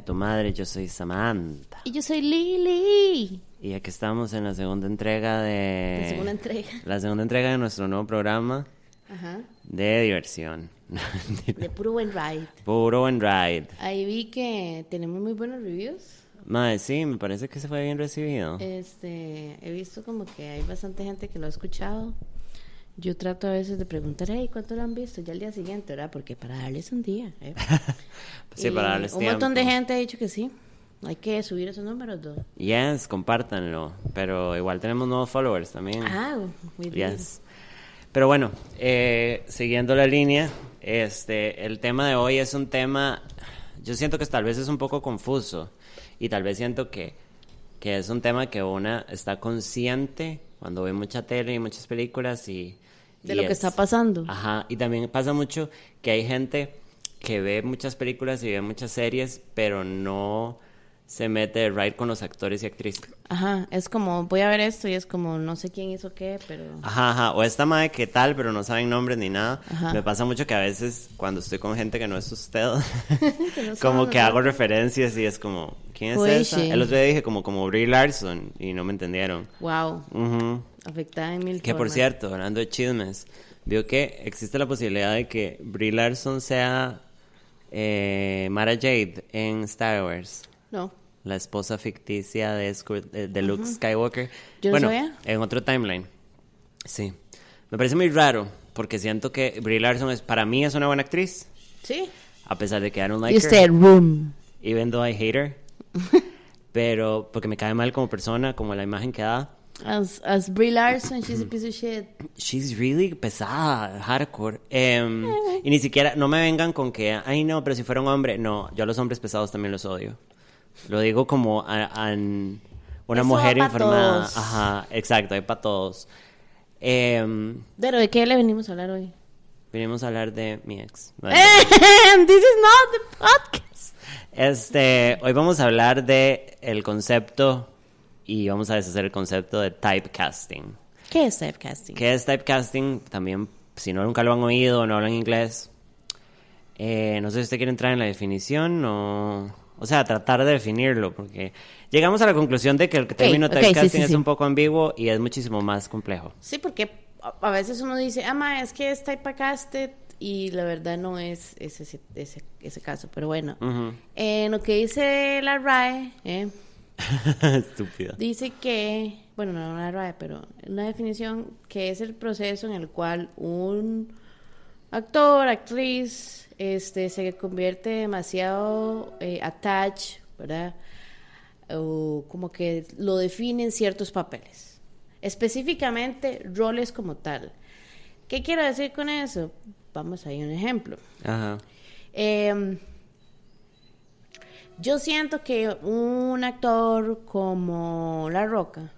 tu madre. Yo soy Samantha. Y yo soy Lili. Y aquí estamos en la segunda entrega de. La segunda entrega. La segunda entrega de nuestro nuevo programa Ajá. de diversión. De puro buen ride. Puro buen ride. Ahí vi que tenemos muy buenos reviews. Madre, sí, me parece que se fue bien recibido. Este, he visto como que hay bastante gente que lo ha escuchado. Yo trato a veces de preguntar, hey, ¿cuánto lo han visto? Ya al día siguiente, ¿verdad? Porque para darles un día. ¿eh? sí, Y para darles Un montón de tiempo. gente ha dicho que sí. Hay que subir esos números, dos. Yes, compártanlo. Pero igual tenemos nuevos followers también. Ah, muy bien. Yes. Pero bueno, eh, siguiendo la línea, este, el tema de hoy es un tema, yo siento que tal vez es un poco confuso y tal vez siento que, que es un tema que una está consciente cuando ve mucha tele y muchas películas y... De lo que es- está pasando. Ajá, y también pasa mucho que hay gente que ve muchas películas y ve muchas series, pero no se mete de right con los actores y actrices. Ajá, es como, voy a ver esto y es como, no sé quién hizo qué, pero... Ajá, ajá. O esta madre que tal, pero no saben nombres ni nada. Ajá. Me pasa mucho que a veces cuando estoy con gente que no es usted, Que no como que hago referencias y es como, ¿quién es Who esa? she? El otro día dije como, como Brie Larson y no me entendieron. Wow, Ujú. afectada en mil Que por cierto, hablando de chismes, vio que existe la posibilidad de que Brie Larson sea eh, Mara Jade en Star Wars. No, La esposa ficticia de, Scu- de- Luke Skywalker. Yo bueno, en otro timeline. Sí. Me parece muy raro, porque siento que Brie Larson es, para mí es una buena actriz, sí. a pesar de que I don't like You her, said room. even though I hate her. pero porque me cae mal como persona, como la imagen que da. As, as Brie Larson, she's a piece of shit. She's really pesada, hardcore. Em, y ni siquiera, no me vengan con que, ay no, pero si fuera un hombre. No, yo a los hombres pesados también los odio. Lo digo como a, a- una Eso mujer informada. todos. Ajá, exacto, hay para todos. Em, Pero, ¿de qué le venimos a hablar hoy? venimos a hablar de mi ex. This is not the podcast. Este, hoy vamos a hablar de el concepto y vamos a deshacer el concepto de typecasting. ¿Qué es typecasting? ¿Qué es typecasting? También, si no nunca lo han oído o no hablan inglés, eh, no sé si usted quiere entrar en la definición o... O sea, tratar de definirlo, porque llegamos a la conclusión de que el término typecasting sí, es sí. un poco ambiguo y es muchísimo más complejo. Sí, porque a, a veces uno dice, ah, ma, es que es typecasted y la verdad no es ese, ese, ese, caso. Pero bueno, en lo que dice la RAE, ¿eh? Estúpido. dice que, bueno, no la RAE, pero una definición que es el proceso en el cual un actor, actriz, este, se convierte demasiado eh, attached, ¿verdad? O como que lo definen ciertos papeles. Específicamente roles como tal. ¿Qué quiero decir con eso? Vamos a ir un ejemplo. Ajá. Eh, yo siento que un actor como La Roca,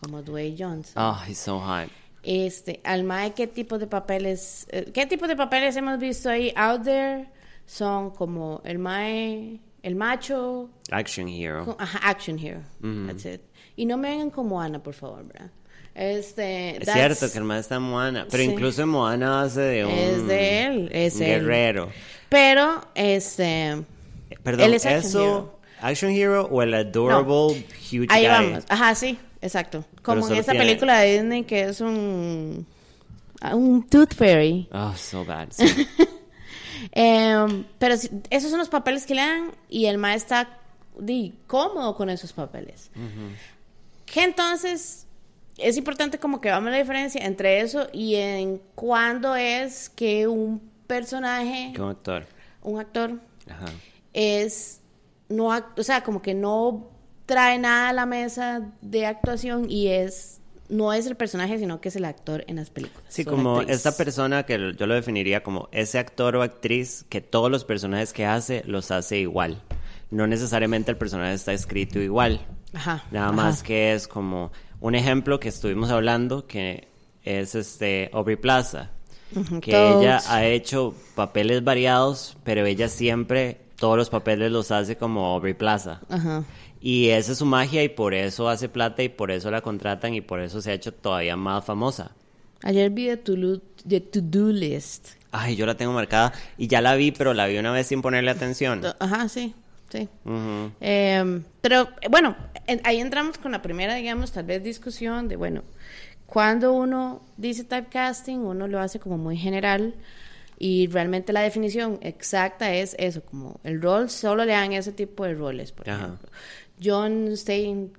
como Dwayne Johnson, Oh, he's so hot. este, al mae, ¿qué tipo de papeles, eh, qué tipo de papeles hemos visto ahí out there? Son como el mae, el macho, Action hero. ajá, action hero, that's it. Y no me vengan con Moana, por favor, ¿verdad? Este, Es that's- cierto que el más está en Moana, pero Sí. incluso Moana hace de un, Es de él, es un él. guerrero. Pero, este, Perdón, Él es action ¿eso hero. action hero o el adorable huge Ahí guy? vamos. Ajá, sí, exacto. Como en tiene- película de Disney que es un. Un Tooth Fairy. Oh, so bad. Em, pero sí, esos son los papeles que le dan y el maestro está di, cómodo con esos papeles. Que entonces es importante como que vamos a la diferencia entre eso y en cuándo es que un personaje, Como actor. un actor, Ajá. es no o sea como que no trae nada a la mesa de actuación y es no es el personaje sino que es el actor en las películas Sí, como actriz. esta persona que yo lo definiría como ese actor o actriz que todos los personajes que hace los hace igual. No necesariamente el personaje está escrito igual. ajá Nada ajá. más que es como un ejemplo que estuvimos hablando que es este Aubrey Plaza. Que todos. ella ha hecho papeles variados, pero ella siempre todos los papeles los hace como Aubrey Plaza. ajá Y esa es su magia y por eso hace plata y por eso la contratan y por eso se ha hecho todavía más famosa. Ayer vi de de to -do List. Ay, yo la tengo marcada y ya la vi, pero la vi una vez sin ponerle atención. Ajá, sí, sí. Eh, pero bueno, en- ahí entramos con la primera, digamos, tal vez discusión de, bueno, cuando uno dice typecasting, uno lo hace como muy general y realmente la definición exacta es eso, como el rol, solo le dan ese tipo de roles, por Ajá. ejemplo. John Statham,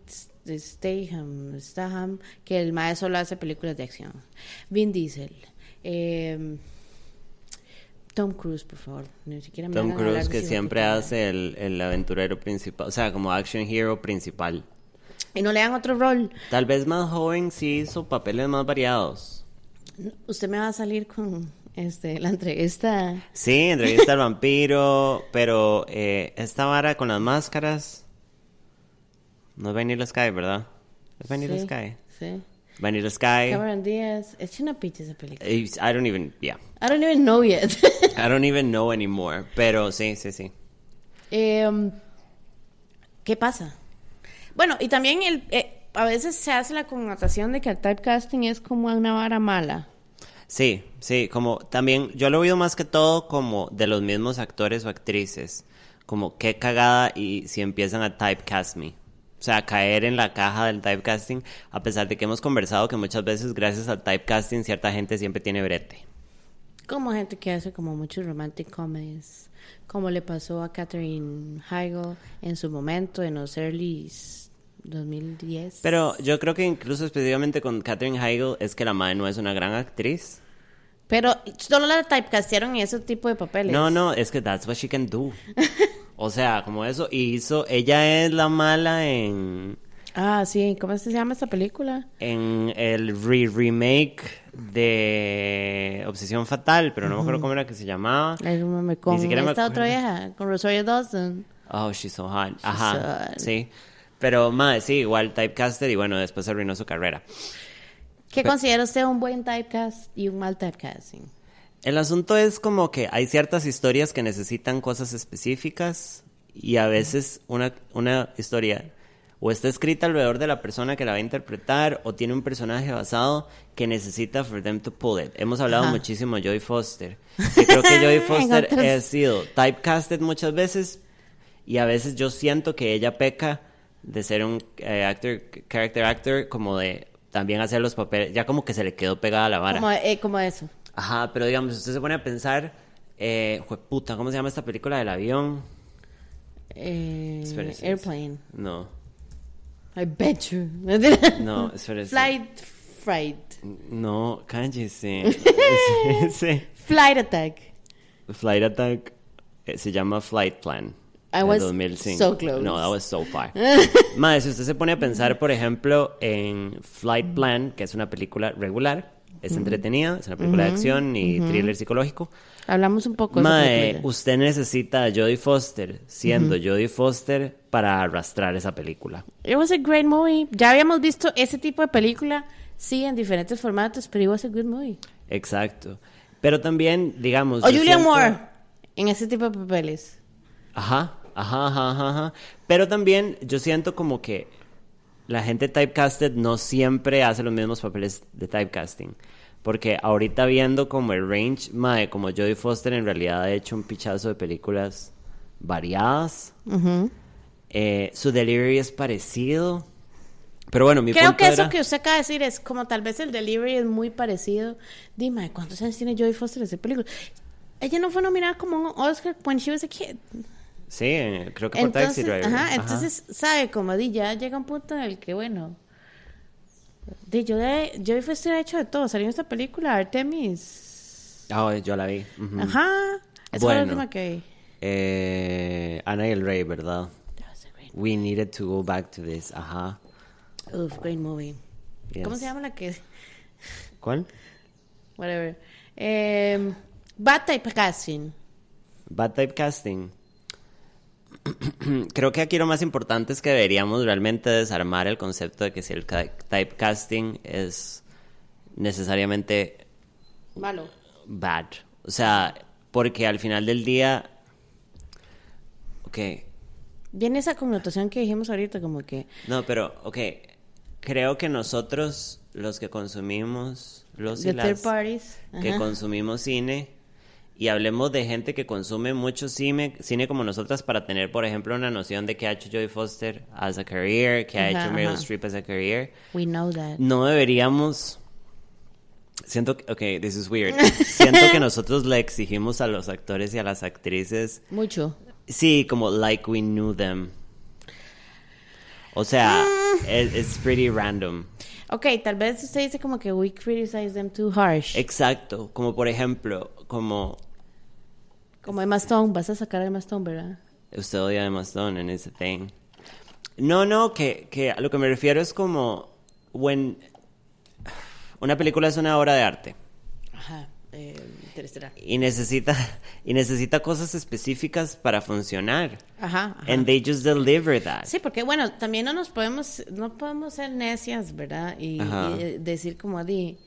Statham, que el maestro solo hace películas de acción. Vin Diesel. eh, Tom Cruise, por favor. Ni siquiera me Tom Cruise que siempre hace el, el aventurero principal, o sea, como action hero principal. Y no le dan otro rol. Tal vez más joven sí hizo papeles más variados. Usted me va a salir con este la entrevista. Sí, entrevista al vampiro, pero eh, esta vara con las máscaras no es Vanilla Sky, ¿verdad? Es Vanilla Sí, Sky. Sí. Vanilla Sky. Cameron Díaz. Es una picha esa película. I don't even, yeah. I don't even know yet. I don't even know anymore. Pero sí, sí, sí. Em, ¿Qué pasa? Bueno, y también el, eh, a veces se hace la connotación de que el typecasting es como una vara mala. Sí, sí, como también yo lo he oído más que todo como de los mismos actores o actrices, como qué cagada y si empiezan a typecast me. O sea, caer en la caja del typecasting, a pesar de que hemos conversado que muchas veces gracias al typecasting cierta gente siempre tiene brete. Como gente que hace como muchos romantic comedies. Como le pasó a Catherine Heigl en su momento en los early 2010. Pero yo creo que incluso específicamente con Katherine Heigl es que la madre no es una gran actriz. Pero solo la typecastearon en ese tipo de papeles. No, no, es que that's what she can do. O sea, como eso, y hizo, ella es la mala en... Ah, sí. ¿Cómo se llama esta película? en el re-remake de Obsesión Fatal, pero no me acuerdo cómo era que se llamaba. Ay, no mames, con siquiera me esta otra vieja, con Rosario Dawson. Oh, she's so hot. Ajá, hot. sí. Pero, madre, sí, igual typecaster y bueno, después arruinó su carrera. ¿Qué considera usted un buen typecast y un mal typecasting? El asunto es como que hay ciertas historias que necesitan cosas específicas y a veces una, una historia o está escrita alrededor de la persona que la va a interpretar o tiene un personaje basado que necesita for them to pull it. Hemos hablado Ajá. muchísimo de Jodie Foster. Y creo que En Foster ha sido typecasted muchas veces y a veces yo siento que ella peca de ser un eh, actor, character actor, como de también hacer los papeles, ya como que se le quedó pegada la vara. Como, eh, como eso. Ajá, pero digamos, usted se pone a pensar, eh, puta, ¿cómo se llama esta película del avión? Eh, Espérese. airplane. No, I bet you. no, espérese. Flight, fright. No, cállese. sí. Flight attack. Flight Attack eh, se llama Flight Plan. I was 2005. so close. No, that was so far. Madre, si usted se pone a pensar, por ejemplo, en Flight Plan, que es una película regular, es entretenida, es una película de acción y thriller psicológico. Hablamos un poco de Mae, película. usted necesita a Jodie Foster siendo Jodie Foster para arrastrar esa película. It was a great movie. Ya habíamos visto ese tipo de película, sí, en diferentes formatos, pero it was a good movie. Exacto. Pero también, digamos. O yo Julian siento- Moore, en ese tipo de papeles. Ajá, ajá, ajá, ajá. Pero también yo siento como que la gente typecasted no siempre hace los mismos papeles de typecasting. Porque ahorita viendo como el range, mae, como Jodie Foster en realidad ha hecho un pichazo de películas variadas. Eh, su delivery es parecido. Pero bueno, mi Creo punto que eso era- que usted acaba de decir es como tal vez el delivery es muy parecido. Dime, ¿cuántos años tiene Jodie Foster en esa película? Ella no fue nominada como un Oscar when she was a kid. Sí, eh, creo que por Taxi Entonces, Driver. ajá, Ajá. entonces, sabe, como di, ya llega un punto en el que, bueno, di, yo de, Foster ha hecho de todo. Salió esta película, Artemis. Ah, yo la vi. ujú. Ajá. Esa fue la Bueno. última que vi. Eh, Ana y el Rey, ¿verdad? We needed to go back to this. Ajá. Uf, great movie. ¿Cómo Yes. se llama la que? ¿Cuál? Whatever. Eh, Bad Typecasting. Bad typecasting. Creo que aquí lo más importante es que deberíamos realmente desarmar el concepto de que si el ca- typecasting es necesariamente Malo. bad. O sea, porque al final del día. Ok. Viene esa connotación que dijimos ahorita, como que. No, pero, ok. Creo que nosotros los que consumimos, los y las parties. que consumimos cine y hablemos de gente que consume mucho cine, cine como nosotras para tener, por ejemplo, una noción de qué ha hecho Jodie Foster as a career, qué ha hecho Meryl. Streep as a career. We know that. No deberíamos. Siento que. Ok, this is weird. Siento que nosotros le exigimos a los actores y a las actrices. Mucho. Sí, como like we knew them. O sea, Mm. it- it's pretty random. Ok, tal vez usted dice como que we criticize them too harsh. Exacto. Como por ejemplo, como. Como Emma Stone, vas a sacar a Emma Stone, ¿verdad? Usted odia a Emma Stone and it's a thing. No, no, que, que a lo que me refiero es como. When. Una película es una obra de arte. Ajá. Eh, y necesita y necesita cosas específicas para funcionar Ajá. ajá. and they just deliver that Sí, porque bueno, también no nos podemos, no podemos ser necias, ¿verdad? Y, eh, decir como di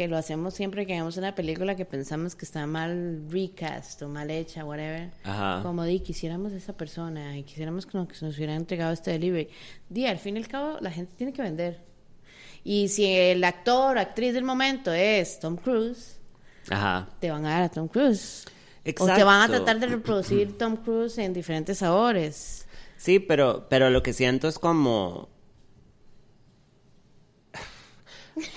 que lo hacemos siempre que vemos una película que pensamos que está mal recast o mal hecha, whatever. Ajá. Como di, quisiéramos esa persona y quisiéramos que nos, que nos hubiera entregado este delivery. Di, al fin y al cabo, la gente tiene que vender. Y si el actor o actriz del momento es Tom Cruise, ajá te van a dar a Tom Cruise. O te Exacto. van a tratar de reproducir Tom Cruise en diferentes sabores. sí pero pero lo que siento es como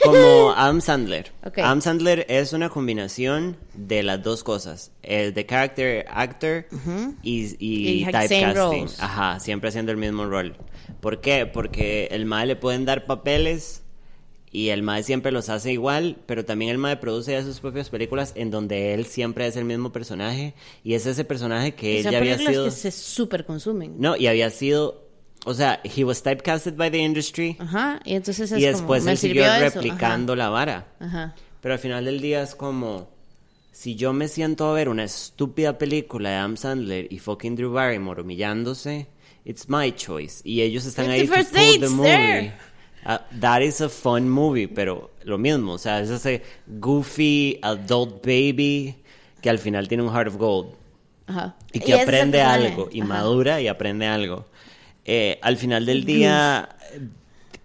como Adam Sandler. Adam Sandler es una combinación de las dos cosas el de character actor y, y Y same typecasting ajá siempre haciendo el mismo rol ¿por qué? porque el mae le pueden dar papeles Y el MAE siempre los hace igual, pero también el MAE produce sus propias películas en donde él siempre es el mismo personaje y es ese personaje que Y ya había sido... que se super consumen. No, y había sido... O sea, he was typecasted by the industry Ajá, y entonces es y como, después me él siguió replicando la vara. Ajá. Pero al final del día es como... Si yo me siento a ver una estúpida película de Adam Sandler y fucking Drew Barrymore humillándose, it's my choice. Y ellos están ahí to pull the movie. Uh, that is a fun movie, pero lo mismo, o sea, es ese goofy adult baby que al final tiene un heart of gold Ajá. y que aprende algo y Ajá. madura y aprende algo. Eh, al final del día,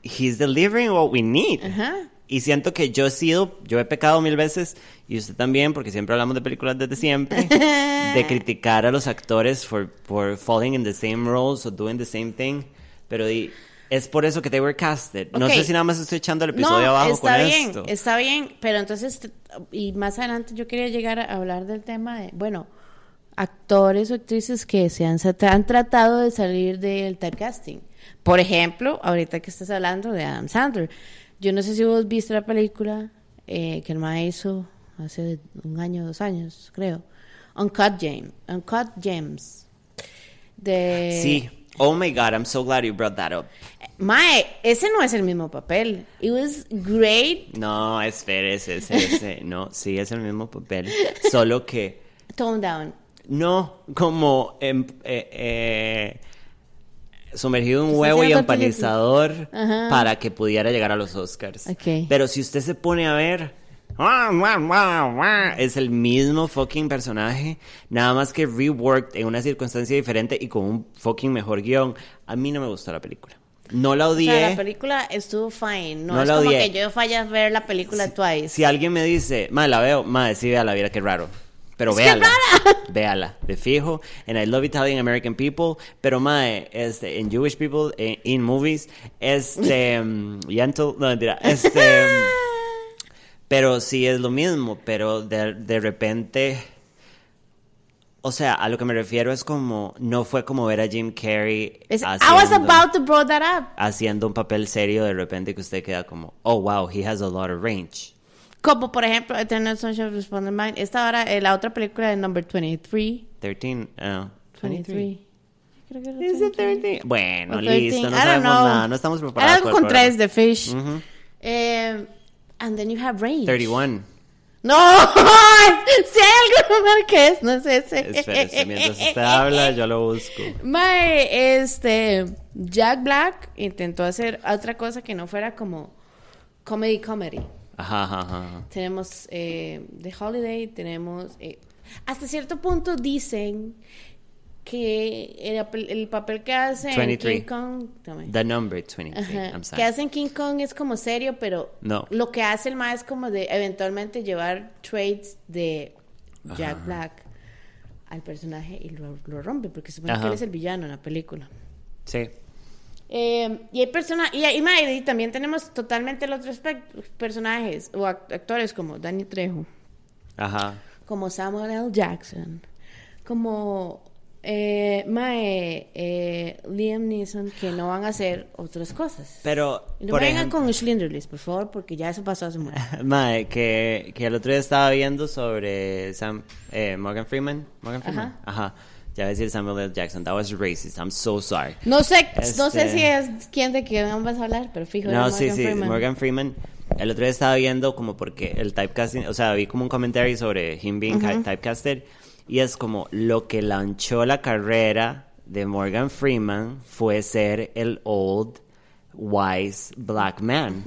he's delivering what we need. Ajá. Y siento que yo he sido, yo he pecado mil veces, y usted también, porque siempre hablamos de películas desde siempre, de criticar a los actores for, for falling in the same roles o doing the same thing. Pero di- es por eso que they were casted. No Ok. sé si nada más estoy echando el episodio no, abajo está con bien, esto. está bien, pero entonces, y más adelante yo quería llegar a hablar del tema de, bueno, actores o actrices que se han, se han tratado de salir del typecasting. Por ejemplo, ahorita que estás hablando de Adam Sandler, yo no sé si vos viste la película eh, que el ma hizo hace un año, dos años, creo, Uncut Gems, Uncut Gems. De... Sí. Oh my God, I'm so glad you brought that up. Mae, ese no es el mismo papel. It was great No, espérese, espérese. No, sí, es el mismo papel. Solo que, tone down. No, como em- eh, eh, sumergido en un huevo y empanizador para que pudiera llegar a los Oscars. Pero si usted se pone a ver, es el mismo fucking personaje, nada más que reworked en una circunstancia diferente y con un fucking mejor guion. A mí no me gustó la película. No la O odié. sea, la película estuvo fine. No, No es la como odié. que yo falla a ver la película twice. Si alguien me dice, madre, la veo, madre, sí, véala, mira qué raro. Pero véala. Véala, de fijo. And I love Italian American people. Pero, madre, este, en Jewish people, eh, in movies, este, Yentl, no, mentira, este, mm, pero sí es lo mismo, pero de, de repente, o sea, a lo que me refiero es como, no fue como ver a Jim Carrey Es- I was haciendo- about to bring that up. haciendo un papel serio de repente que usted queda como, oh wow, he has a lot of range. Como por ejemplo, Eternal Sunshine of the Mind. Esta ahora, eh, la otra película de Number 23. 13, uh, 23. Creo que era Is it 23. 13? Bueno, O 13, listo, no sabemos know. nada, no estamos Era preparados algo para el con programa. tres de Fish. Ujú. Eh, and then you have Range. 31. No, si hay algo que es, no es ese. Espérese, mientras usted habla, yo lo busco. Mae, este, Jack Black intentó hacer otra cosa que no fuera como comedy comedy. Ajá, ajá, ajá. Tenemos eh, The Holiday, tenemos... eh, hasta cierto punto dicen que el papel que hace en 23. King Kong también. The number 23. Ajá. I'm Que sorry. hace en King Kong es como serio, pero No. lo que hace el ma es como de eventualmente llevar traits de Jack Ajá. Black al personaje y lo, lo rompe, porque supone que él es el villano en la película. Sí. Eh, y hay personas, y, y, también tenemos totalmente el otro aspecto, personajes o act- actores como Danny Trejo, Ajá. como Samuel L. Jackson, como eh, mae, eh, Liam Neeson, que no van a hacer otras cosas. Pero, no por vengan ejemplo, con Schindler's List, por favor, porque ya eso pasó hace mucho. Mae, que, que el otro día estaba viendo sobre Sam, eh, Morgan Freeman. Morgan Freeman. Ajá. Ya voy a decir Samuel L. Jackson. That was racist. I'm so sorry. No sé, no sé Este- si es quién de quién vamos a hablar, pero fijo. No, sí, Morgan sí, Freeman. Morgan Freeman. El otro día estaba viendo como porque el typecasting, o sea, vi como un comentario sobre him being ki- typecasted y es como lo que lanchó la carrera de Morgan Freeman fue ser el old wise black man.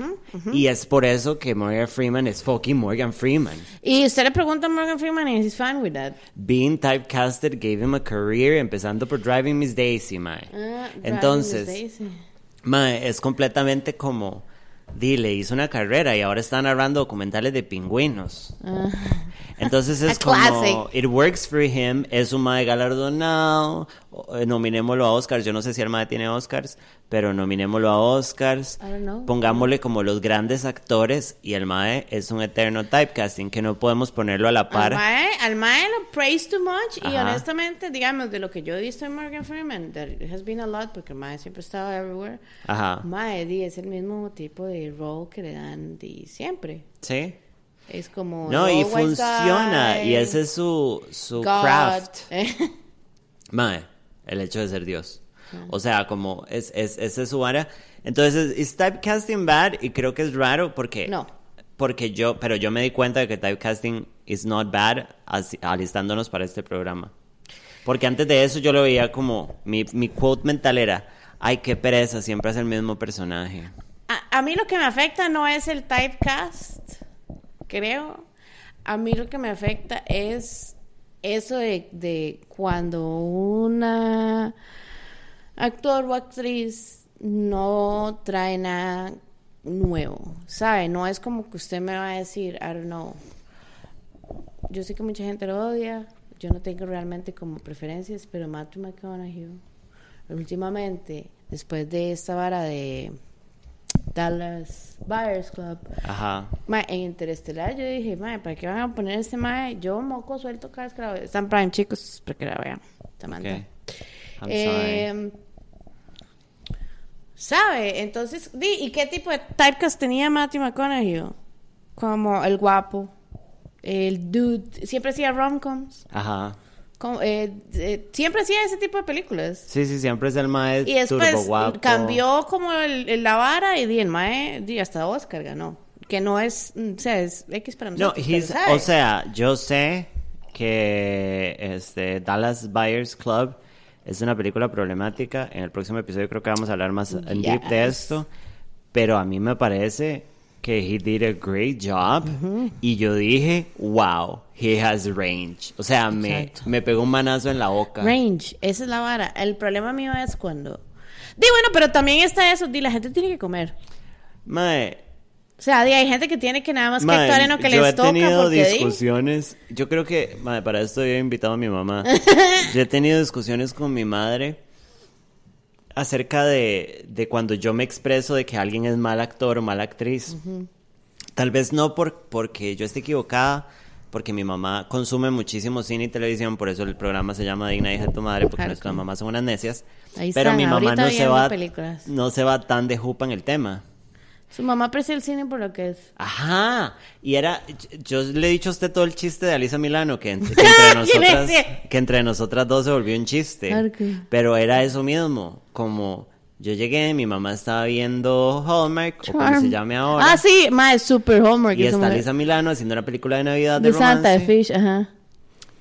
Y es por eso que Morgan Freeman es fucking Morgan Freeman. Y usted le pregunta a Morgan Freeman y he's fine with that. Being typecasted gave him a career, empezando por Driving Miss Daisy, mae. Ah, Driving Entonces, Daisy. Mae, es completamente como, dile, hizo una carrera y ahora está narrando documentales de pingüinos. Ah. Entonces es como, classic. it works for him, es un mae galardonado, nominémoslo a Oscars, yo no sé si el mae tiene Oscars, pero nominémoslo a Oscars, pongámosle como los grandes actores y el mae es un eterno typecasting que no podemos ponerlo a la par. Al mae, al mae lo praise too much y honestamente, digamos, de lo que yo he visto en Morgan Freeman, it has been a lot porque el mae siempre estaba everywhere. Ajá, Mae, di, es el mismo tipo de role que le dan di, siempre. sí. Es como... No, y funciona, guy, y ese es su, su God. craft. Mae, el hecho de ser Dios. O sea, como es, es, esa es su vara. Entonces, es typecasting bad y creo que es raro porque... No. Porque yo, pero yo me di cuenta de que typecasting is not bad as- alistándonos para este programa. Porque antes de eso yo lo veía como, mi, mi quote mental era, ay, qué pereza, siempre es el mismo personaje. A, a mí lo que me afecta no es el typecast, creo. A mí lo que me afecta es eso de, de cuando una actor o actriz no trae nada nuevo, ¿sabe? No es como que usted me va a decir, I don't know. Yo sé que mucha gente lo odia, yo no tengo realmente como preferencias, pero Matthew McConaughey, últimamente, después de esta vara de Dallas Buyers Club, Ajá. Ma, en Interestelar yo dije, ma, ¿para qué van a poner este mae? Yo moco suelto cada vez que la veo. Están Prime, chicos, para que la vean. Samantha. Ok. I'm sorry. Eh, ¿Sabe? Entonces, ¿y qué tipo de typecast tenía Matthew McConaughey? Como el guapo, el dude, siempre hacía rom-coms, Ajá. como, eh, eh, siempre hacía ese tipo de películas. Sí, sí, siempre es el mae Y después turbo guapo. cambió como el, el- la vara y di, el mae, di, hasta Oscar ganó. Que no es, mm, o sea, es X para No, nosotros. pero, he's- o sea, yo sé que este Dallas Buyers Club es una película problemática. En el próximo episodio creo que vamos a hablar más en deep de esto. Pero a mí me parece que he did a great job. Y yo dije, wow, he has range. O sea, me, me pegó un manazo en la boca. Range, esa es la vara. El problema mío es cuando... Di, bueno, pero también está eso, di, la gente tiene que comer. Mae, O sea, hay gente que tiene que nada más que actuar en lo que yo les he toca tenido porque di, discusiones. Yo creo que, mae, para esto yo he invitado a mi mamá. yo he tenido discusiones con mi madre acerca de, de cuando yo me expreso de que alguien es mal actor o mala actriz. Tal vez no por, porque yo esté equivocada, porque mi mamá consume muchísimo cine y televisión, por eso el programa se llama Digna hija de tu madre, porque Claro. nuestras mamás son unas necias. Ahí pero están, mi mamá no se va películas. no se va tan de jupa en el tema. Su mamá aprecia el cine por lo que es. Ajá, y era, yo le he dicho a usted todo el chiste de Alisa Milano, que, ent- que entre nosotras, que entre nosotras dos se volvió un chiste, pero era eso mismo, como yo llegué, mi mamá estaba viendo Hallmark, o como se Charm. llame ahora, Ah, sí, ma, es super homework. y está. Alisa Milano haciendo una película de Navidad de, de Santa, de Fish, ajá.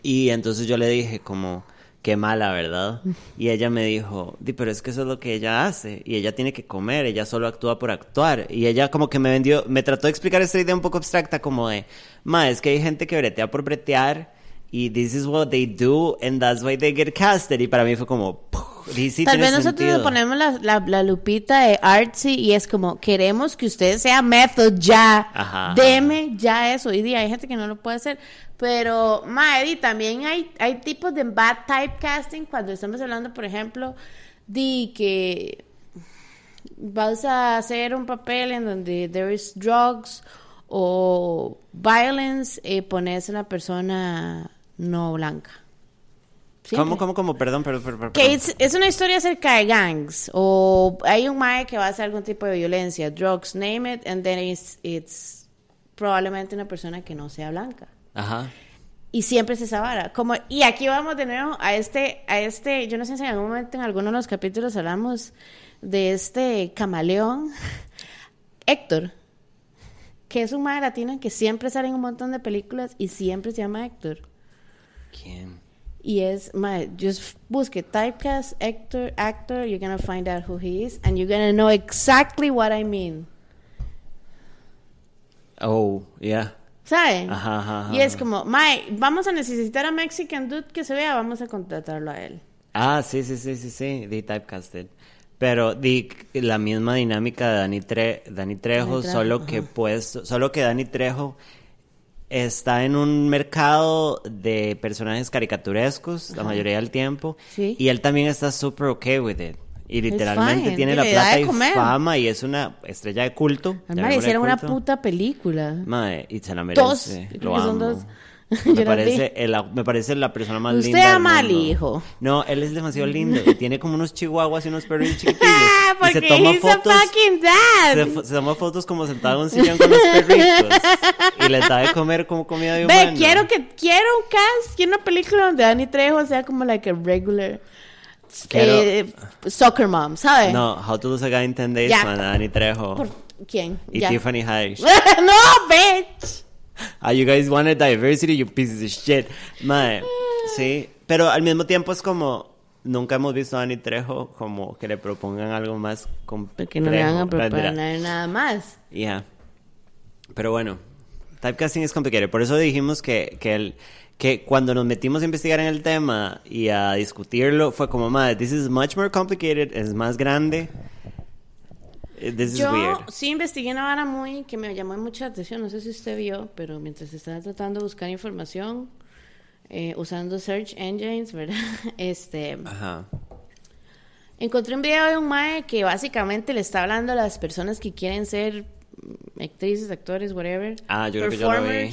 y entonces yo le dije como, qué mala, ¿verdad? Y ella me dijo, di, pero es que eso es lo que ella hace, y ella tiene que comer, ella solo actúa por actuar, y ella como que me vendió, me trató de explicar esta idea un poco abstracta, como de, ma, es que hay gente que bretea por bretear, y this is what they do and that's why they get casted y para mí fue como sí, Tal vez nosotros sentido. le ponemos la, la, la lupita de artsy y es como, queremos que usted sea method ya. Ajá. Deme ya eso. Y di, hay gente que no lo puede hacer. Pero, Maedi, también hay, hay tipos de bad typecasting cuando estamos hablando, por ejemplo, de que vas a hacer un papel en donde there is drugs o violence y pones a una persona no blanca. ¿Cómo, Siempre. cómo, cómo? Perdón, perdón, perdón. perdón. Que es, es una historia acerca de gangs o hay un mae que va a hacer algún tipo de violencia, drugs, name it, and then it's, it's probablemente una persona que no sea blanca. Ajá. Y siempre es esa vara. Como, y aquí vamos de nuevo a este, a este, yo no sé si en algún momento en alguno de los capítulos hablamos de este camaleón, Héctor, que es un mae latino que siempre sale en un montón de películas y siempre se llama Héctor. ¿Quién? Y es, my, just busque typecast, actor, actor, you're gonna find out who he is, and you're gonna know exactly what I mean. Oh, yeah. ¿Saben? Ajá, ajá, ajá. Y es como, my, vamos a necesitar a Mexican Dude que se vea, vamos a contratarlo a él. Ah, sí, sí, sí, sí, sí, de typecasted. Pero di la misma dinámica de Dani, Tre- Dani Trejo, Dani Trejo, solo que pues, solo que Dani Trejo está en un mercado de personajes caricaturescos la mayoría del tiempo Sí. y él también está súper okay with it. Y literalmente tiene y la plata y fama y es una estrella de culto. Mae, hicieron una puta película. Mae, y se la Dos, merece. creo Lo que son amo. dos. Me parece, el- me parece la persona más Usted linda. del ama al hijo. No, él es demasiado lindo. y tiene como unos chihuahuas y unos perros chiquitillos. Ah, y se porque toma he's a fotos. fucking dad. Se, se toma fotos como sentado en un sillón con los perritos. y les da de comer como comida de humano. Ve, quiero que quiero un cast, quiero una película donde Danny Trejo sea como like a regular Quiero- eh, soccer mom, ¿sabes? No, How to Lose a Guy in 10 Days, man, Dani Trejo. ¿Por quién? Y. Tiffany Haddish. no, bitch. Ah, you guys wanted diversity, you pieces of shit. Mae, sí. Pero al mismo tiempo es como... Nunca hemos visto a Dani Trejo como que le propongan algo más complejo. Porque no le van a proponer nada más. Yeah. Pero bueno, typecasting es complicado. Por eso dijimos que, que, el, que cuando nos metimos a investigar en el tema y a discutirlo, fue como, madre, this is much more complicated, es más grande. Eh, This is Yo weird. sí investigué una vara muy que me llamó mucha atención. No sé si usted vio, pero mientras estaba tratando de buscar información eh, usando search engines, ¿verdad? Este, Ajá. encontré un video de un mae que básicamente le está hablando a las personas que quieren ser actrices, actores, whatever. Ah, yo creo que yo lo vi.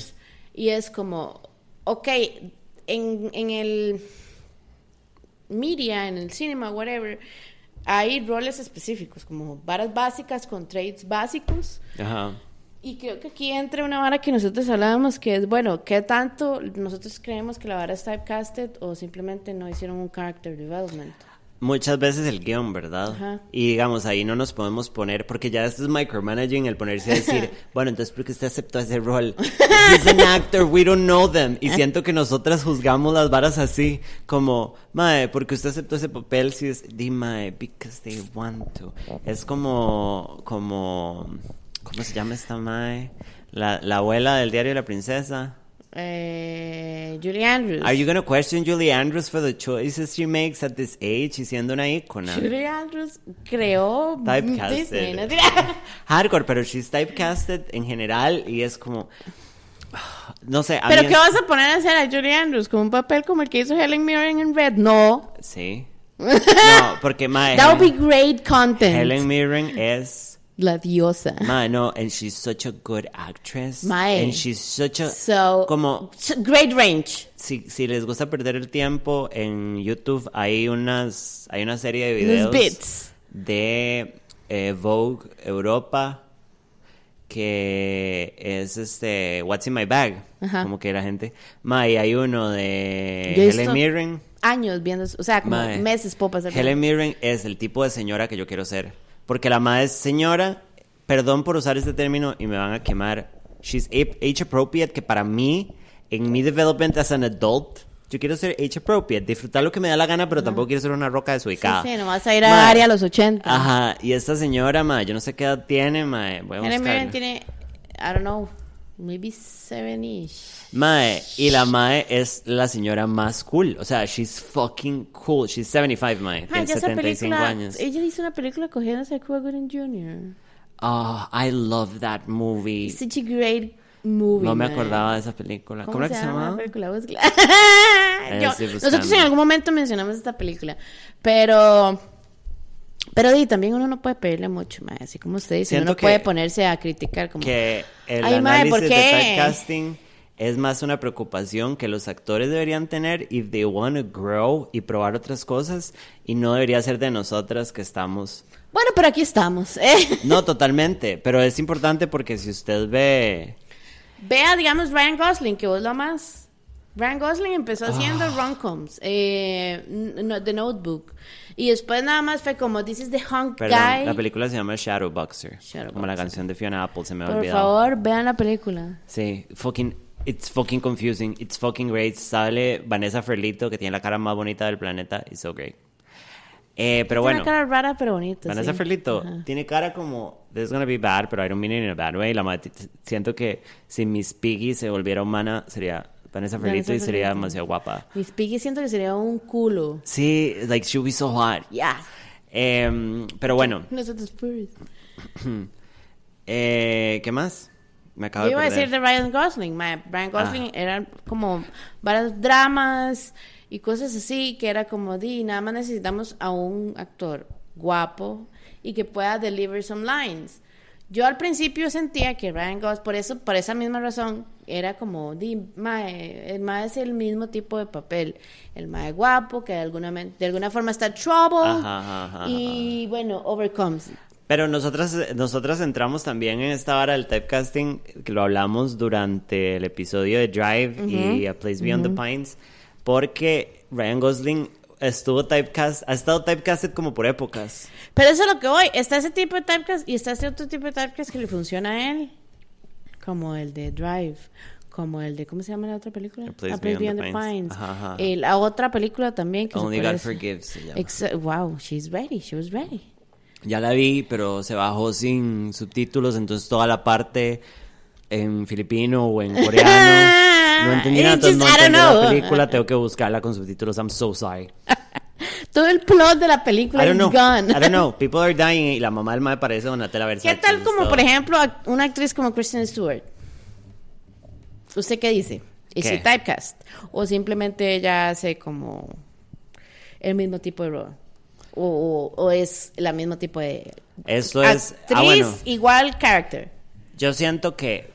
Y es como, ok, en, en el media, en el cinema, whatever, hay roles específicos, como varas básicas con traits básicos. Ajá. Y creo que aquí entra una vara que nosotros hablábamos, que es, bueno, ¿qué tanto nosotros creemos que la vara es typecasted o simplemente no hicieron un character development? Muchas veces el guion, ¿verdad? Ajá. Y digamos, ahí no nos podemos poner, porque ya esto es micromanaging, el ponerse a decir, bueno, entonces, ¿por qué usted aceptó ese rol? He's an actor, we don't know them. Y siento que nosotras juzgamos las varas así, como, mae, porque usted aceptó ese papel, si es, di, mae, because they want to. Es como, como, ¿cómo se llama esta mae? La, la abuela del diario de la princesa. Eh, Julie Andrews. Are you gonna question Julie Andrews for the choices she makes at this age y siendo una ícona? Julie Andrews creó Typecasted. Disney, ¿no? Hardcore, pero she's typecasted en general y es como. No sé, Pero ¿qué es- vas a poner a hacer a Julie Andrews? ¿Con un papel como el que hizo Helen Mirren en Red? No. Sí. No, porque mae, That would be great content. Helen Mirren es. La diosa. Mae, no, and she's such a good actress. Mae. And she's such a. So, como. great range. Si, si les gusta perder el tiempo, en YouTube hay unas. Hay una serie de videos. bits. de eh, Vogue Europa que es este What's in my bag Ajá. como que la gente ma y hay uno de Yo Helen Mirren Años viendo, o sea, como Mae, meses puedo pasar. Helen Mirren es el tipo de señora que yo quiero ser porque la madre es señora perdón por usar este término y me van a quemar. She's age appropriate que para mí en mi development as an adult yo quiero ser age appropriate disfrutar lo que me da la gana pero tampoco quiero ser una roca desubicada. Sí, sí, no vas a ir a área a los 80. Ajá, y esta señora, ma, yo no sé qué edad tiene, ma, voy a buscarla. tiene, I don't know, maybe seven-ish. Mae, y la Mae es la señora más cool. O sea, she's fucking cool. She's 75, Mae. Ma, Tiene ya esa 75 película, años. ella hizo una película cogiéndose a Cuba Gooding Jr. Oh, I love that movie. It's such a great movie, No me acordaba de esa película. ¿Cómo, era que se llama la película? Yo- nosotros en algún momento mencionamos esta película, pero pero di, también uno no puede pedirle mucho, ma, así como usted dice, uno Siento no puede ponerse a criticar como Que el Ay, mae, análisis ¿por de qué? typecasting es más una preocupación que los actores deberían tener if they want to grow y probar otras cosas y no debería ser de nosotras que estamos Bueno, pero aquí estamos. ¿eh? No, totalmente, pero es importante porque si usted ve... Vea, digamos, Ryan Gosling, que vos lo amas. Ryan Gosling empezó haciendo Ah. rom-coms, eh, no- The Notebook. Y después nada más fue como, this is the hunk Perdón, guy. la película se llama Shadow Boxer. Shadow como la Boxer. canción de Fiona Apple, se me ha Por olvidado. favor, vean la película. Sí, fucking... It's fucking confusing. It's fucking great. Sale Vanessa Ferlito, que tiene la cara más bonita del planeta. It's so great. Eh, pero Tiene bueno, una cara rara, pero bonita. Vanessa sí. Ferlito Ajá. tiene cara como... This is gonna be bad, pero I don't mean it in a bad way. La siento que si Miss Piggy se volviera humana, sería Vanessa Vanessa y sería demasiado guapa. Miss Piggy siento que sería un culo. Sí, like, she would be so hot. Ya. Em, pero bueno, Nosotros puros. eh, ¿qué más? Me acabo Yo de iba a decir de Ryan Gosling. ma, Ryan Gosling Ah. eran como varios dramas y cosas así que era como, di, nada más necesitamos a un actor guapo y que pueda deliver some lines. Yo al principio sentía que Ryan Gosling, por eso, por esa misma razón, era como, di, mae, el mae es el mismo tipo de papel. El mae guapo, que de alguna, de alguna forma está troubled Ajá, ajá, ajá, y, bueno, overcomes. Pero nosotras, nosotras entramos también en esta hora del typecasting, que lo hablamos durante el episodio de Drive y A Place Beyond the Pines, porque Ryan Gosling estuvo typecast, ha estado typecasted como por épocas. Pero eso es lo que voy. Está ese tipo de typecast y está ese otro tipo de typecast que le funciona a él. Como el de Drive. Como el de, ¿cómo se llama la otra película? A Place Beyond the Pines. Pines. Ajá, ajá. Eh, la otra película también. Que Only God parece. Forgives se llama. Exa- wow, she's ready. She was ready. Ya la vi, pero se bajó sin subtítulos, entonces toda la parte en filipino o en coreano. No entendí nada, entonces no entendí la película, tengo que buscarla con subtítulos. I'm so sorry. Todo el plot de la película I don't is know. gone. I don't know. People are dying y la mamá del mae parece Donatella Versace. ¿Qué tal es como, por ejemplo, una actriz como Kristen Stewart? ¿Usted qué dice? ¿Es she typecast? ¿O simplemente ella hace como el mismo tipo de rol? ¿O, o- o es el mismo tipo de Esto es... actriz Ah, bueno. igual character? Yo siento que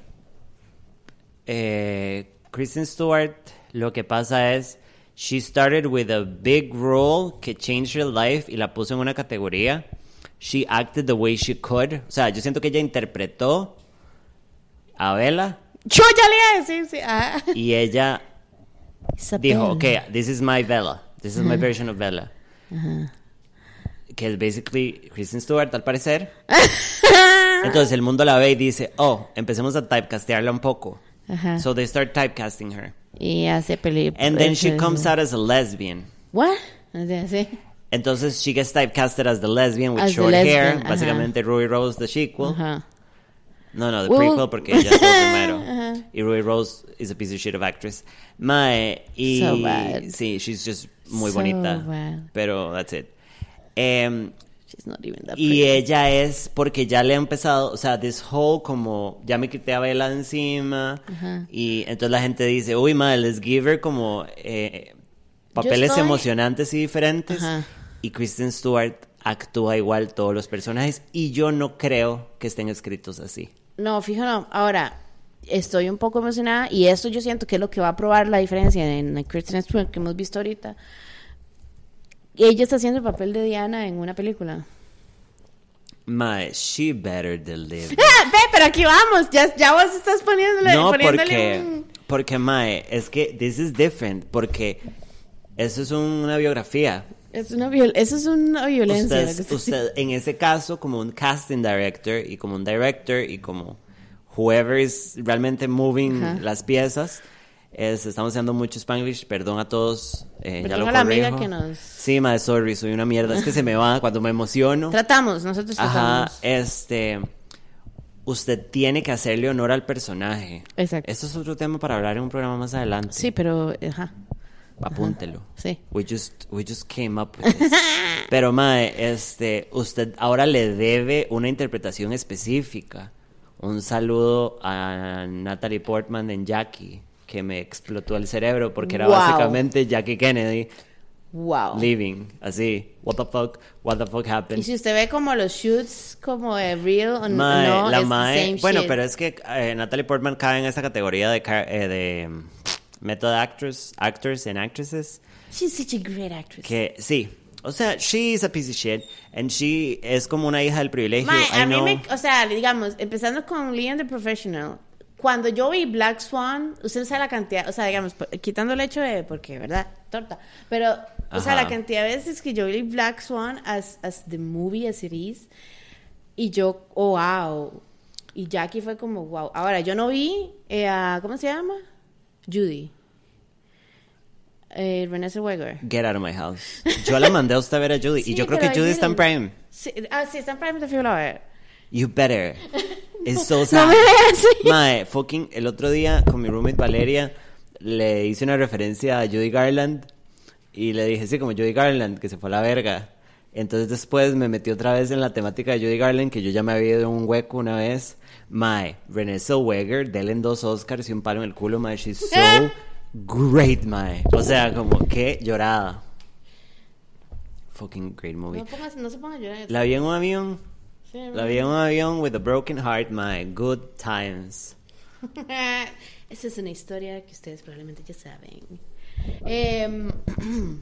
eh, Kristen Stewart, lo que pasa es, she started with a big role que changed her life y la puso en una categoría. She acted the way she could. O sea, yo siento que ella interpretó a Bella Yo ya le iba a decir, sí. ah. y ella dijo, ok, this is my Bella. This is my version of Bella. Que es basically Kristen Stewart, al parecer. Entonces el mundo la ve y dice, oh, empecemos a typecastearla un poco. So they start typecasting her. Y hace película. And then she comes out as a lesbian. What? O sea, sí. Entonces she gets typecasted as the lesbian with As short hair. ajá. Básicamente Ruby Rose, the sequel. Ajá. No, no, the Uh. prequel porque ella es primero. Ajá. Y Ruby Rose is a piece of shit of actress. Mae, y So bad. sí, she's just muy So bonita. bad. Pero that's it. Em, She's not even that y ella es porque ya le ha empezado, o sea, this whole como ya me quité a Bella encima Ajá. y entonces la gente dice, uy, madre, let's give her como eh, papeles estoy- emocionantes y diferentes Ajá. y Kristen Stewart actúa igual todos los personajes y yo no creo que estén escritos así. No, fijo, no. Ahora, estoy un poco emocionada y esto yo siento que es lo que va a probar la diferencia en Kristen Stewart que hemos visto ahorita. Ella está haciendo el papel de Diana en una película. Mae, she better deliver. ¡Ah! Ve, pero aquí vamos. Ya, ya vos estás poniéndole, No, poniéndole porque, un- porque Mae, es que this is different, porque eso es una biografía. Es una viol- Eso es una violencia. Usted, que usted, en ese caso, como un casting director y como un director y como whoever is realmente moving Ajá. las piezas, es, estamos haciendo mucho Spanglish, perdón a todos, eh, ya lo a la amiga corrijo. que nos- Sí, madre, sorry, soy una mierda, es que se me va cuando me emociono. Tratamos, nosotros Ajá, tratamos. este. usted tiene que hacerle honor al personaje. Exacto. Esto es otro tema para hablar en un programa más adelante. Sí, pero, ajá. Apúntelo. Sí. We just, we just came up with this. Pero, mae, este, usted ahora le debe una interpretación específica. Un saludo a Natalie Portman en Jackie, que me explotó el cerebro porque era Wow. básicamente Jackie Kennedy Wow. living. Así, what the fuck, what the fuck Y happened. si usted ve como los shoots como de real o Mae, no, la es the mae- same bueno, shit. pero es que eh, Natalie Portman cae en esta categoría de, eh, de mm, method actors, actors and actresses. She's such a great actress. Que sí, o sea, she's a piece of shit and she es como una hija del privilegio. Mae, I a mí know. me, o sea, digamos, empezando con Leon the Professional, cuando yo vi Black Swan, usted sabe la cantidad, o sea, digamos, quitando el hecho de, porque, ¿verdad? Torta. Pero, o sea, la cantidad de veces que yo vi Black Swan as, as the movie, as it is, y yo, oh, wow. Y Jackie fue como, wow. Ahora, yo no vi eh, a, ¿cómo se llama? Judy. Eh, Zellweger. Get out of my house. Yo la mandé a usted a ver a Judy Sí, y yo creo que Judy está en. Prime. Sí, ah, sí, está en Prime, te fijo a ver. You better. It's so sad. No me veas así. Mae, fucking, el otro día con mi roommate Valeria le hice una referencia a Judy Garland y le dije, sí, como Judy Garland, que se fue a la verga. Entonces después me metí otra vez en la temática de Judy Garland, que yo ya me había ido un hueco una vez. Mae, Renée Zellweger, denle dos Oscars y un palo en el culo, mae, she's so great, mae. O sea, como, qué llorada. Fucking great movie. No, pongas- no se ponga a llorar. La vi en un avión. La vi en un avión with a broken heart, my good times. Esa es una historia que ustedes probablemente ya saben. Em,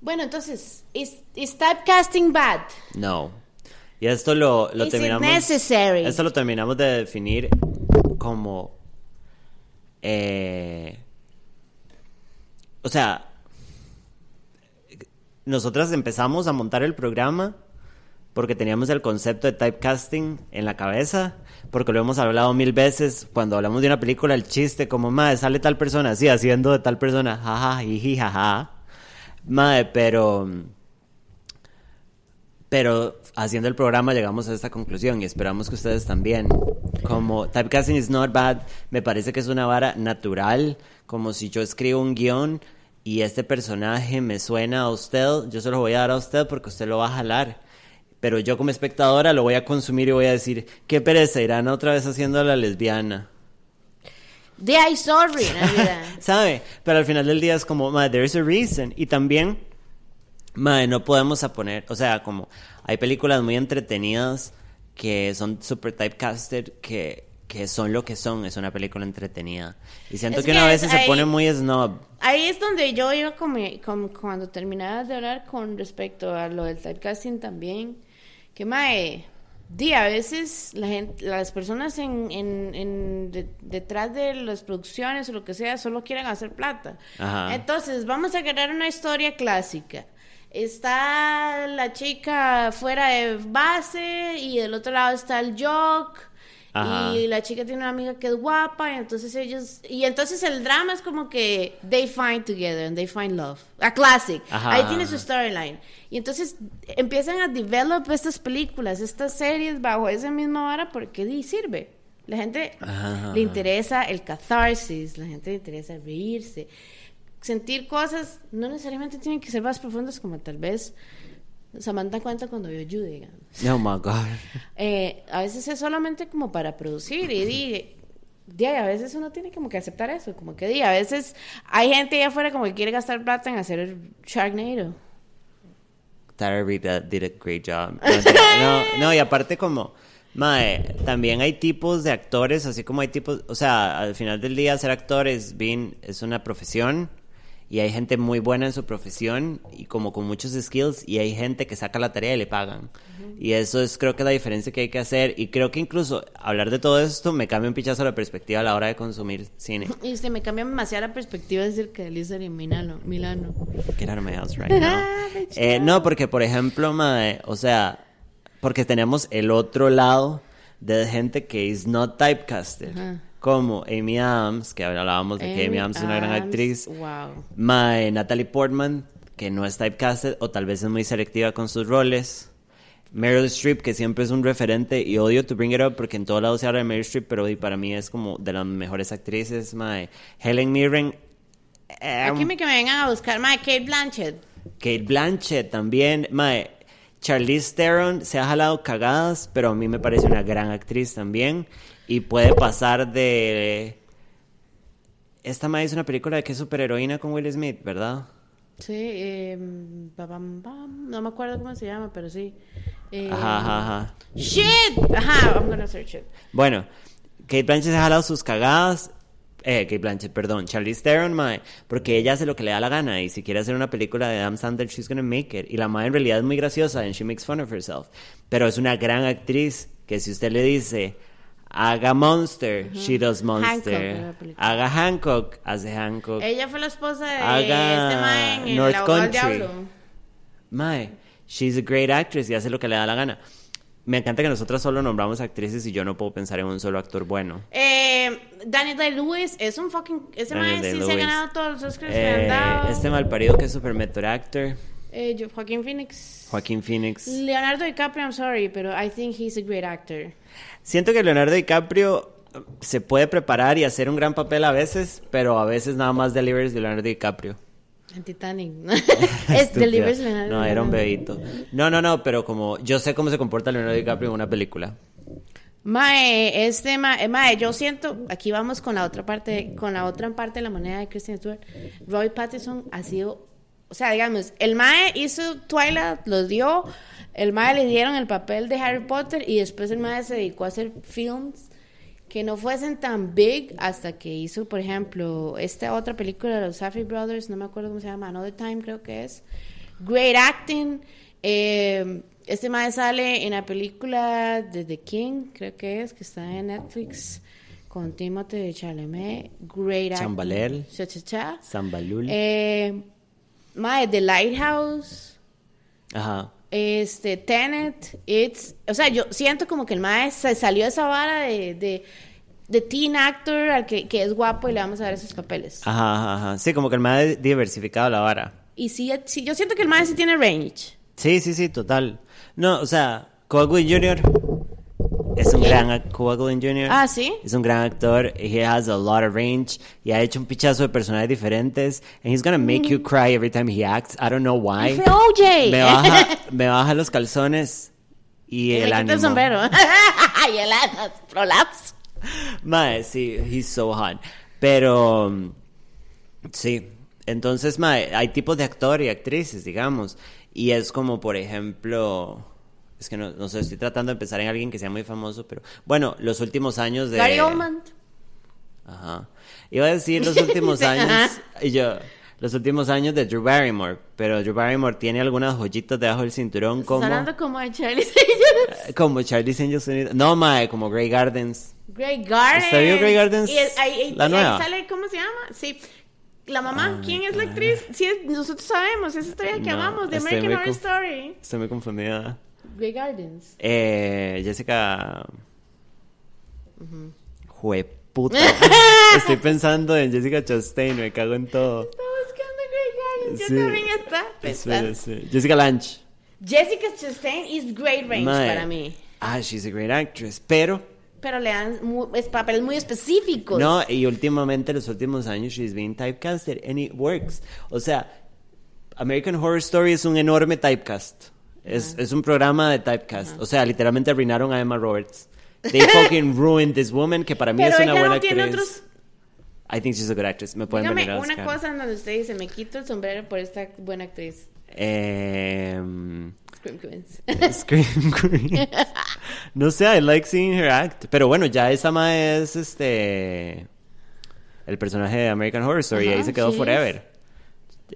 bueno, entonces, ¿is, is typecasting bad? No. Y esto lo, lo Is it terminamos. necessary? Esto lo terminamos de definir como. eh, o sea. Nosotras empezamos a montar el programa porque teníamos el concepto de typecasting en la cabeza, porque lo hemos hablado mil veces cuando hablamos de una película, el chiste como, madre, sale tal persona así, haciendo de tal persona, jaja, jiji, jaja. Madre, pero... Pero haciendo el programa llegamos a esta conclusión y esperamos que ustedes también. Como typecasting is not bad, me parece que es una vara natural, como si yo escribo un guion y este personaje me suena a usted, yo se lo voy a dar a usted porque usted lo va a jalar. Pero yo como espectadora lo voy a consumir y voy a decir, qué pereza, irán otra vez haciendo a la lesbiana. De ahí, sorry. ¿Sabe? Pero al final del día es como, madre, there's a reason. Y también, madre, no podemos a poner, o sea, como hay películas muy entretenidas que son super typecasted, que, que son lo que son, es una película entretenida. Y siento Es que, que una vez se pone muy snob. Ahí es donde yo iba como cuando terminabas de hablar con respecto a lo del typecasting también. Que mae, di, a veces la gente, las personas en, en, en de- detrás de las producciones o lo que sea solo quieren hacer plata. Ajá. Entonces, vamos a crear una historia clásica. Está la chica fuera de base y del otro lado está el jock. Ajá. Y la chica tiene una amiga que es guapa y entonces ellos y entonces el drama es como que they find together and they find love a classic Ajá. ahí tiene su storyline y entonces empiezan a develop estas películas estas series bajo esa misma vara porque sirve la gente Ajá. le interesa el catharsis la gente le interesa reírse sentir cosas no necesariamente tienen que ser más profundas como tal vez Samantha cuenta cuando vio Judy digamos. Oh my God. Eh, a veces es solamente como para producir y di, di, a veces uno tiene como que aceptar eso, como que di, a veces hay gente allá afuera como que quiere gastar plata en hacer Sharknado. Tara Reid that did a great job. No, no, y aparte como, mae, también hay tipos de actores, así como hay tipos, o sea, al final del día ser actor es bien, es una profesión y hay gente muy buena en su profesión y como con muchos skills y hay gente que saca la tarea y le pagan. Y eso es creo que la diferencia que hay que hacer y creo que incluso hablar de todo esto me cambia un pichazo la perspectiva a la hora de consumir cine. Y se me cambia demasiado la perspectiva de Lizard y Milano. Milano. Get out of my house right now. Eh, no, porque por ejemplo, mae, o sea, porque tenemos el otro lado de gente que is not typecasted, Ajá. Como Amy Adams, que hablábamos de que Amy Adams es una gran actriz, Wow. mae, Natalie Portman, que no es typecasted o tal vez es muy selectiva con sus roles. Meryl Streep, que siempre es un referente, y odio to bring it up porque en todo lado se habla de Meryl Streep, pero para mí es como de las mejores actrices, mae. Helen Mirren. eh, Aquí me que me vengan a buscar, mae, Kate Blanchett. Kate Blanchett también, mae. Charlize Theron se ha jalado cagadas, pero a mí me parece una gran actriz también. Y puede pasar de... Esta mae es una película de que es superheroína con Will Smith, ¿verdad? Sí, eh, ba, bam, bam, no me acuerdo cómo se llama, pero sí. Eh, Ajá, ajá, ajá. Shit, ajá, I'm gonna search it. Bueno, Kate Blanchett ha jalado sus cagadas. Eh, Kate Blanchett, perdón. Charlize Theron, mae. Porque ella hace lo que le da la gana. Y si quiere hacer una película de Adam Sandler, she's gonna make it. Y la mae en realidad es muy graciosa and she makes fun of herself. Pero es una gran actriz que si usted le dice, haga Monster, she does Hancock Monster. película. Haga Hancock, hace Hancock. Ella fue la esposa de Haga este mae en el North Country. diablo. Mae, she's a great actress y hace lo que le da la gana. Me encanta que nosotras solo nombramos actrices y yo no puedo pensar en un solo actor bueno. Eh, Daniel Day-Lewis es un fucking... Ese mae sí se ha ganado todos los Oscars que le han Eh, dado. este malparido que es super method actor, Eh, Joaquín Phoenix. Joaquín Phoenix. Leonardo DiCaprio, I'm sorry, pero I think he's a great actor. Siento que Leonardo DiCaprio eh, se puede preparar y hacer un gran papel a veces, pero a veces nada más delivers de Leonardo DiCaprio. En Titanic. es Estúpida. Delivers Leonardo. No, era un bebito. No, no, no, pero como yo sé cómo se comporta Leonardo DiCaprio en una película. Mae, este mae, mae, yo siento, aquí vamos con la otra parte, con la otra parte de la moneda de Kristen Stewart. Roy Pattinson ha sido, o sea, digamos, el mae hizo Twilight, lo dio, el mae le dieron el papel de Harry Potter y después el mae se dedicó a hacer films que no fuesen tan big hasta que hizo, por ejemplo, esta otra película de los Safdie Brothers, no me acuerdo cómo se llama, Another Time creo que es. Great acting. eh, este mae sale en la película de The King, creo que es, que está en Netflix, con Timothée Chalamet. Great acting. Chambalel. Cha, cha, cha. Zambalul. Eh, mae, The Lighthouse. Ajá. Este, Tenet, it's, o sea, yo siento como que el mae se salió de esa vara de, de, de teen actor al que, que es guapo y le vamos a dar esos papeles. Ajá, ajá, ajá. Sí, como que el me ha diversificado la vara. Y sí, sí, yo siento que el mae sí tiene range. Sí, sí, sí, total. No, o sea, Gooding Jr. es un gran Cuba Gooding Jr. Ah, ¿sí? Es un gran actor. He has a lot of range y ha hecho un pichazo de personajes diferentes. And he's gonna make you cry every time he acts. I don't know why. Fue OJ. Me baja, me baja los calzones y Y el ánimo. el sombrero. y el prolapse. Mae, sí, he's so hot. Pero, mm, sí. Entonces, mae, hay tipos de actor y actrices, digamos. Y es como, por ejemplo... Es que no, no sé, estoy tratando de pensar en alguien que sea muy famoso, pero... Bueno, los últimos años de... Gary Oldman. Ajá. Iba a decir los últimos años... Y yo... Los últimos años de Drew Barrymore. Pero Drew Barrymore tiene algunas joyitas debajo del cinturón Estás como... hablando como de Charlie Angels. Como Charlie's Angels. No, mae, como Grey Gardens. Grey Gardens. ¿Usted vio Grey Gardens? Y ahí- La y ahí nueva. sale, ¿cómo se llama? Sí. La mamá, Ay, ¿quién es la actriz? Sí, nosotros sabemos, esa historia que amamos, de American Horror Story. Estoy muy confundida. Grey Gardens. Eh, Jessica. Jueputa. Estoy pensando en Jessica Chastain, me cago en todo. Estaba buscando Grey Gardens, yo Sí. también Espera, pensando. sí. Jessica Lange. Jessica Chastain is great range Mae. para mí. Ah, she's a great actress. Pero, Pero le dan es papeles muy específicos. no, y últimamente, los últimos años, she's been typecasted and it works. O sea, American Horror Story es un enorme typecast. Es, es un programa de typecast. O sea, literalmente arruinaron a Emma Roberts. They fucking ruined this woman, que para mí Pero es una ella buena no tiene actriz. otros. I think she's a good actress. Me pueden Dígame venir a una cosa en donde usted dice: Me quito el sombrero por esta buena actriz. Em, Scream Queens. Scream Queen. No sé, I like seeing her act. Pero bueno, ya esa ma es este. El personaje de American Horror Story. Ajá, ahí se quedó sí forever.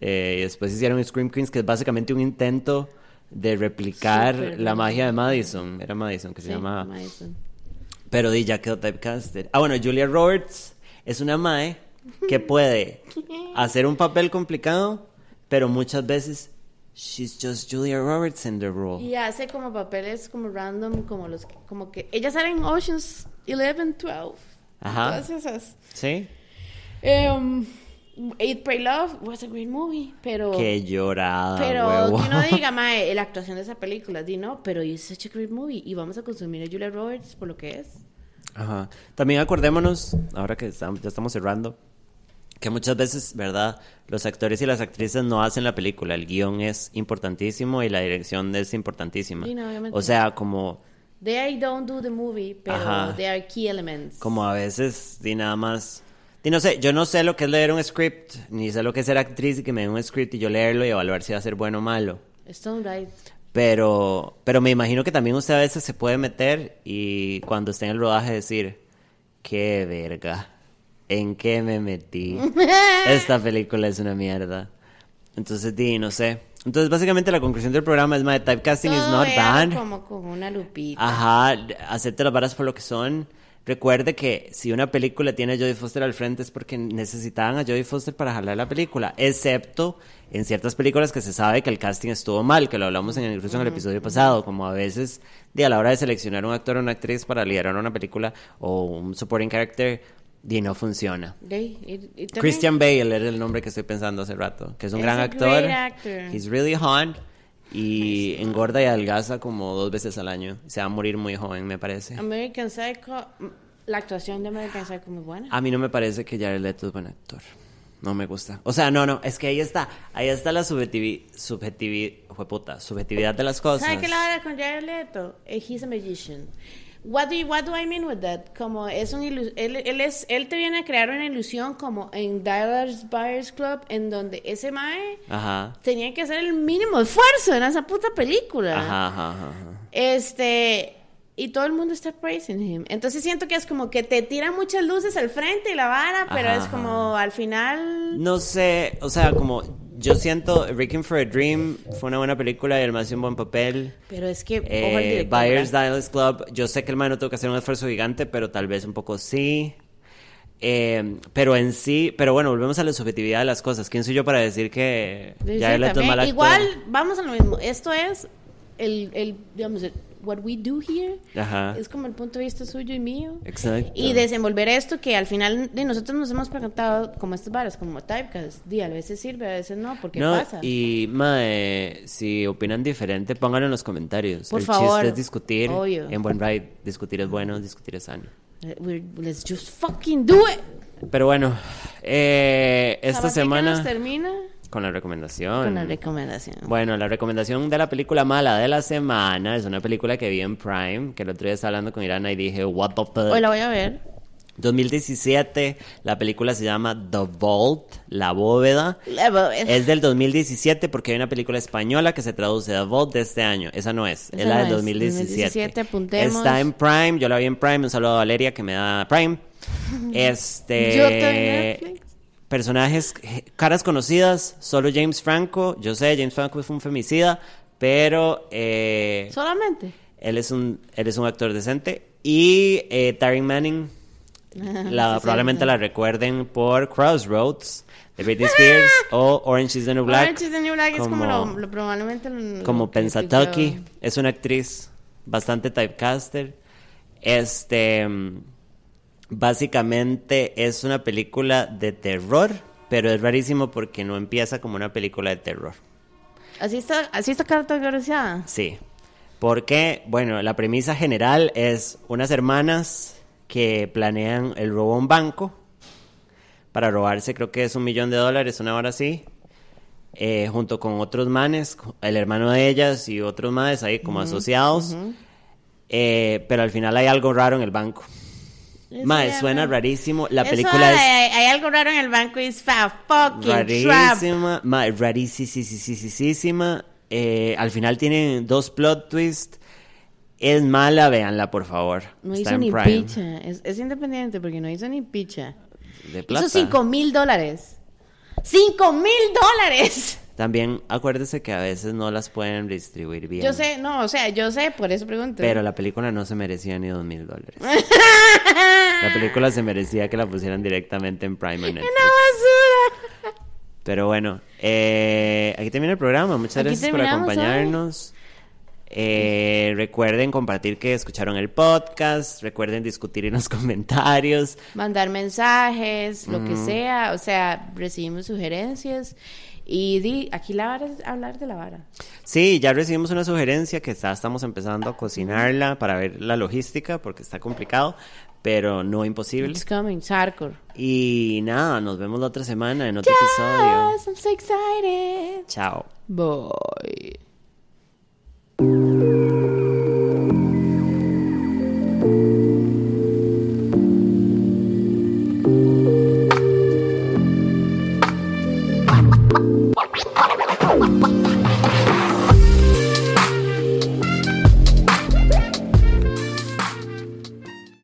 Eh, y después hicieron Scream Queens, que es básicamente un intento de replicar la magia de Madison. Era Madison que se Sí, llama. Madison. Pero di ya quedó typecasted. Ah, bueno, Julia Roberts es una mae que puede hacer un papel complicado, pero muchas veces she's just Julia Roberts in the role. Y hace como papeles como random, como los que- como que ella sale en Oceans 11, 12. Ajá. Todas esas. ¿Sí? Em, Eat, Pray, Love was a great movie, pero... Qué llorada, Pero huevo. que no diga, mae, la actuación de esa película, di no, pero it's such a great movie y vamos a consumir a Julia Roberts por lo que es. Ajá. También acordémonos, ahora que estamos- ya estamos cerrando, que muchas veces, ¿verdad? Los actores y las actrices no hacen la película. El guion es importantísimo y la dirección es importantísima. Sí, no, o sea, como, They don't do the movie, pero Ajá. they are key elements. como a veces, di nada más. Di no sé, yo no sé lo que es leer un script, ni sé lo que es ser actriz y que me den un script y yo leerlo y evaluar si va a ser bueno o malo. Stone Right. Pero, pero me imagino que también usted a veces se puede meter y cuando esté en el rodaje decir, qué verga, ¿en qué me metí? Esta película es una mierda. Entonces, di, no sé. Entonces, básicamente la conclusión del programa es, my typecasting is Todo not véalo bad. como con una lupita. Ajá, acepte las varas por lo que son. Recuerde que si una película tiene a Jodie Foster al frente es porque necesitaban a Jodie Foster para jalar la película, excepto en ciertas películas que se sabe que el casting estuvo mal, que lo hablamos en, incluso en el episodio pasado, como a veces de a la hora de seleccionar un actor o una actriz para liderar una película o un supporting character, y no funciona. Y- y Christian Bale era el nombre que estoy pensando hace rato, que es un gran actor. actor. He's really hot y engorda y adelgaza como dos veces al año. Se va a morir muy joven, me parece. American Psycho, la actuación de American Psycho es muy buena. A mí no me parece que Jared Leto es buen actor. No me gusta. O sea, no, no, es que ahí está, ahí está la subjetividad, subjetividad, subjetividad de las cosas. ¿Sabe qué la verdad con Jared Leto? Eh, He's a magician. What do, you- what do I mean with that? Como es un él, él es él te viene a crear una ilusión como en Dallas Buyers Club en donde ese mae Ajá. tenía que hacer el mínimo esfuerzo en esa puta película. Ajá. Este y todo el mundo está praising him. Entonces siento que es como que te tiran muchas luces al frente y la vara, pero es como al final No sé, o sea, como yo siento Requiem for a Dream fue una buena película y el man hizo un buen papel. pero es que Eh, director, Buyers. Dallas Club, yo sé que el man no tuvo que hacer un esfuerzo gigante, pero tal vez un poco sí. Eh, pero en sí, pero bueno, volvemos a la subjetividad de las cosas. ¿Quién soy yo para decir que Sí, sí, Leto es mal actor? Igual, vamos a lo mismo. Esto es el, el digamos, el- what we do here. Ajá. Es como el punto de vista suyo y mío. Exacto. Y desenvolver esto que al final de nosotros nos hemos preguntado como estas varas, como typecast. Di, a veces sirve, a veces no, porque no, pasa. y mae, si opinan diferente, pónganlo en los comentarios. Por el favor, chiste es discutir. obvio. En buen ride, discutir es bueno, discutir es sano. Eh, we're- let's just fucking do it. Pero bueno, eh, esta ¿Sabe qué semana nos termina con la recomendación. con la recomendación. Bueno, la recomendación de la película mala de la semana es una película que vi en Prime, que el otro día estaba hablando con Irana y dije, what the fuck. Hoy la voy a ver. 2017, la película se llama The Vault, La Bóveda. La voy a ver. Es del 2017 porque hay una película española que se traduce The Vault de este año. Esa no es, Esa es la no del es. 2017. 2017, apuntemos. Está en Prime, yo la vi en Prime. Un saludo a Valeria que me da Prime. Este. Yo Netflix. Personajes, eh, caras conocidas, solo James Franco. Yo sé, James Franco fue un femicida, pero eh, Solamente. él, es un, él es un actor decente. Y eh, Taryn Manning, la, sí, probablemente sí. la recuerden por Crossroads de Britney Spears o Orange is the New Black. Orange is the New Black es como lo, lo- probablemente lo- como lo Pensatucky. yo- Es una actriz bastante typecaster. Este. Básicamente es una película de terror, pero es rarísimo porque no empieza como una película de terror. Así está, así está categorizada. Sí. Porque, bueno, la premisa general es unas hermanas que planean el robo a un banco para robarse, creo que es un millón de dólares, una hora así, eh, junto con otros manes, el hermano de ellas y otros manes ahí como asociados. Eh, pero al final hay algo raro en el banco. Eso Mae, suena no- rarísimo. La Eso película es hay algo raro en el banco is a fucking rarísima, ma, rarísima. Eh, al final tienen dos plot twists. Es mala, véanla por favor. No Está hizo en ni Prime. picha. Es, es independiente porque no hizo ni picha. De plata. Hizo 5 mil dólares. ¡5 mil dólares! También acuérdese que a veces no las pueden distribuir bien. Yo sé, no, o sea, yo sé, por eso pregunto. Pero la película no se merecía ni dos mil dólares. La película se merecía que la pusieran directamente en Prime o Netflix. ¡Una basura! Pero bueno, eh, aquí termina el programa. Muchas Aquí gracias por acompañarnos. Eh, recuerden compartir que escucharon el podcast, recuerden discutir en los comentarios. Mandar mensajes, lo que sea, o sea, recibimos sugerencias y di, aquí la vara es hablar de la vara. Sí, ya recibimos una sugerencia que está, estamos empezando a cocinarla para ver la logística porque está complicado, pero no imposible. It's coming, hardcore. Y nada, nos vemos la otra semana en otro episodio. Yes, I'm so excited. Chao. Bye.